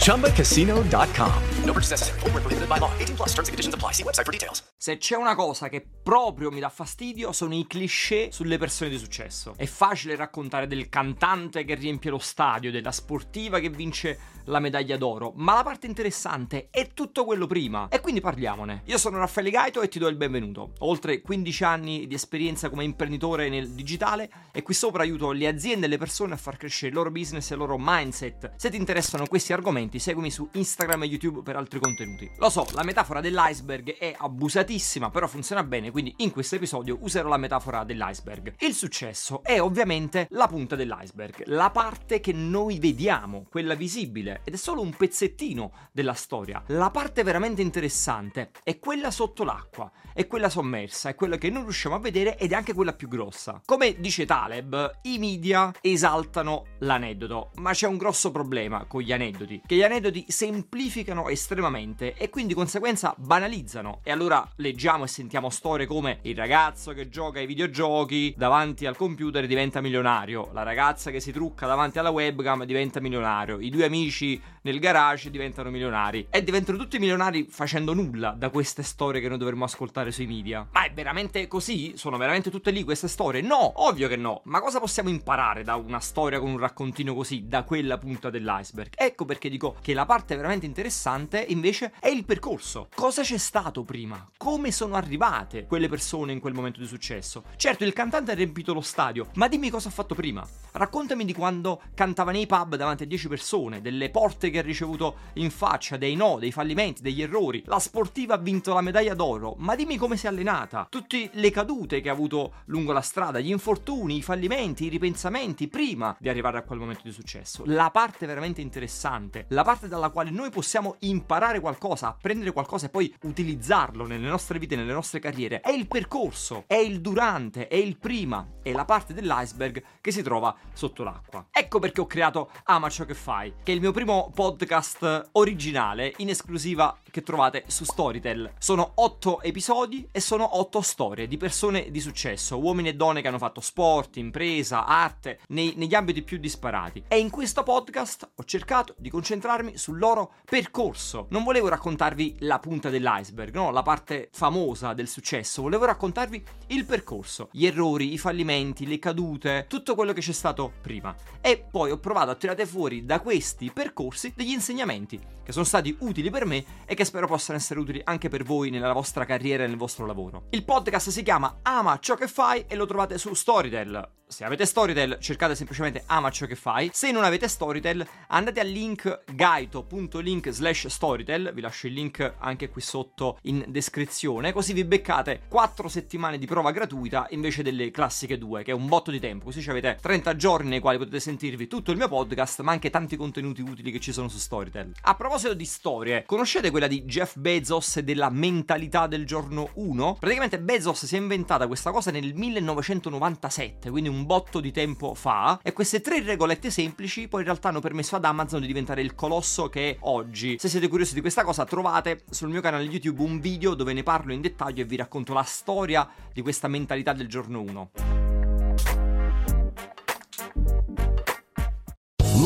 ChumbaCasino.com. No purchase necessary. Forward, prohibited by law. 18 plus terms and conditions apply. See website for details. Se c'è una cosa che proprio mi dà fastidio sono i cliché sulle persone di successo. È facile raccontare del cantante che riempie lo stadio, della sportiva che vince la medaglia d'oro, ma la parte interessante è tutto quello prima. E quindi parliamone. Io sono Raffaele Gaito e ti do il benvenuto. Ho oltre 15 anni di esperienza come imprenditore nel digitale e qui sopra aiuto le aziende e le persone a far crescere il loro business e il loro mindset. Se ti interessano questi argomenti, seguimi su Instagram e YouTube per altri contenuti. Lo so, la metafora dell'iceberg è abusatissima, però funziona bene, quindi in questo episodio userò la metafora dell'iceberg. Il successo è ovviamente la punta dell'iceberg, la parte che noi vediamo, quella visibile, ed è solo un pezzettino della storia. La parte veramente interessante è quella sotto l'acqua, è quella sommersa, è quella che non riusciamo a vedere ed è anche quella più grossa. Come dice Taleb, i media esaltano l'aneddoto, ma c'è un grosso problema con gli aneddoti, che gli aneddoti semplificano estremamente e quindi di conseguenza banalizzano. E allora leggiamo e sentiamo storie come il ragazzo che gioca ai videogiochi davanti al computer diventa milionario, la ragazza che si trucca davanti alla webcam diventa milionario, i due amici nel garage diventano milionari e diventano tutti milionari facendo nulla da queste storie che noi dovremmo ascoltare sui media. Ma è veramente così? Sono veramente tutte lì queste storie? No, ovvio che no. Ma cosa possiamo imparare da una storia con un raccontino così, da quella punta dell'iceberg? Ecco perché dico che la parte veramente interessante invece è il percorso. Cosa c'è stato prima? Come sono arrivate quelle persone in quel momento di successo? Certo, il cantante ha riempito lo stadio, ma dimmi cosa ha fatto prima. Raccontami di quando cantava nei pub davanti a 10 persone, delle porte che ha ricevuto in faccia, dei no, dei fallimenti, degli errori. La sportiva ha vinto la medaglia d'oro, ma dimmi come si è allenata. Tutte le cadute che ha avuto lungo la strada, gli infortuni, i fallimenti, i ripensamenti prima di arrivare a quel momento di successo. La parte veramente interessante, la parte dalla quale noi possiamo imparare qualcosa, apprendere qualcosa e poi utilizzarlo nelle nostre vite, nelle nostre carriere, è il percorso, è il durante, è il prima, è la parte dell'iceberg che si trova sotto l'acqua. Ecco perché ho creato Ama ciò che fai, che è il mio primo podcast originale in esclusiva che trovate su Storytel. Sono otto episodi e sono otto storie di persone di successo, uomini e donne che hanno fatto sport, impresa, arte, nei, negli ambiti più disparati. E in questo podcast ho cercato di concentrarmi sul loro percorso. Non volevo raccontarvi la punta dell'iceberg, no, la parte famosa del successo, volevo raccontarvi il percorso, gli errori, i fallimenti, le cadute, tutto quello che c'è stato prima. E poi ho provato a tirare fuori da questi percorsi degli insegnamenti che sono stati utili per me e che spero possano essere utili anche per voi nella vostra carriera e nel vostro lavoro. Il podcast si chiama Ama ciò che fai e lo trovate su Storytel. Se avete Storytel, cercate semplicemente Ama ciò che fai. Se non avete Storytel, andate al link gaito.link slash Storytel. Vi lascio il link anche qui sotto in descrizione. Così vi beccate 4 settimane di prova gratuita invece delle classiche 2, che è un botto di tempo. Così avete 30 giorni nei quali potete sentirvi tutto il mio podcast, ma anche tanti contenuti utili che ci sono su Storytel. A proposito di storie, conoscete quella di Jeff Bezos e della mentalità del giorno 1? Praticamente Bezos si è inventata questa cosa nel 1997, quindi un un botto di tempo fa e queste tre regolette semplici poi in realtà hanno permesso ad Amazon di diventare il colosso che è oggi. Se siete curiosi di questa cosa trovate sul mio canale YouTube un video dove ne parlo in dettaglio e vi racconto la storia di questa mentalità del giorno 1.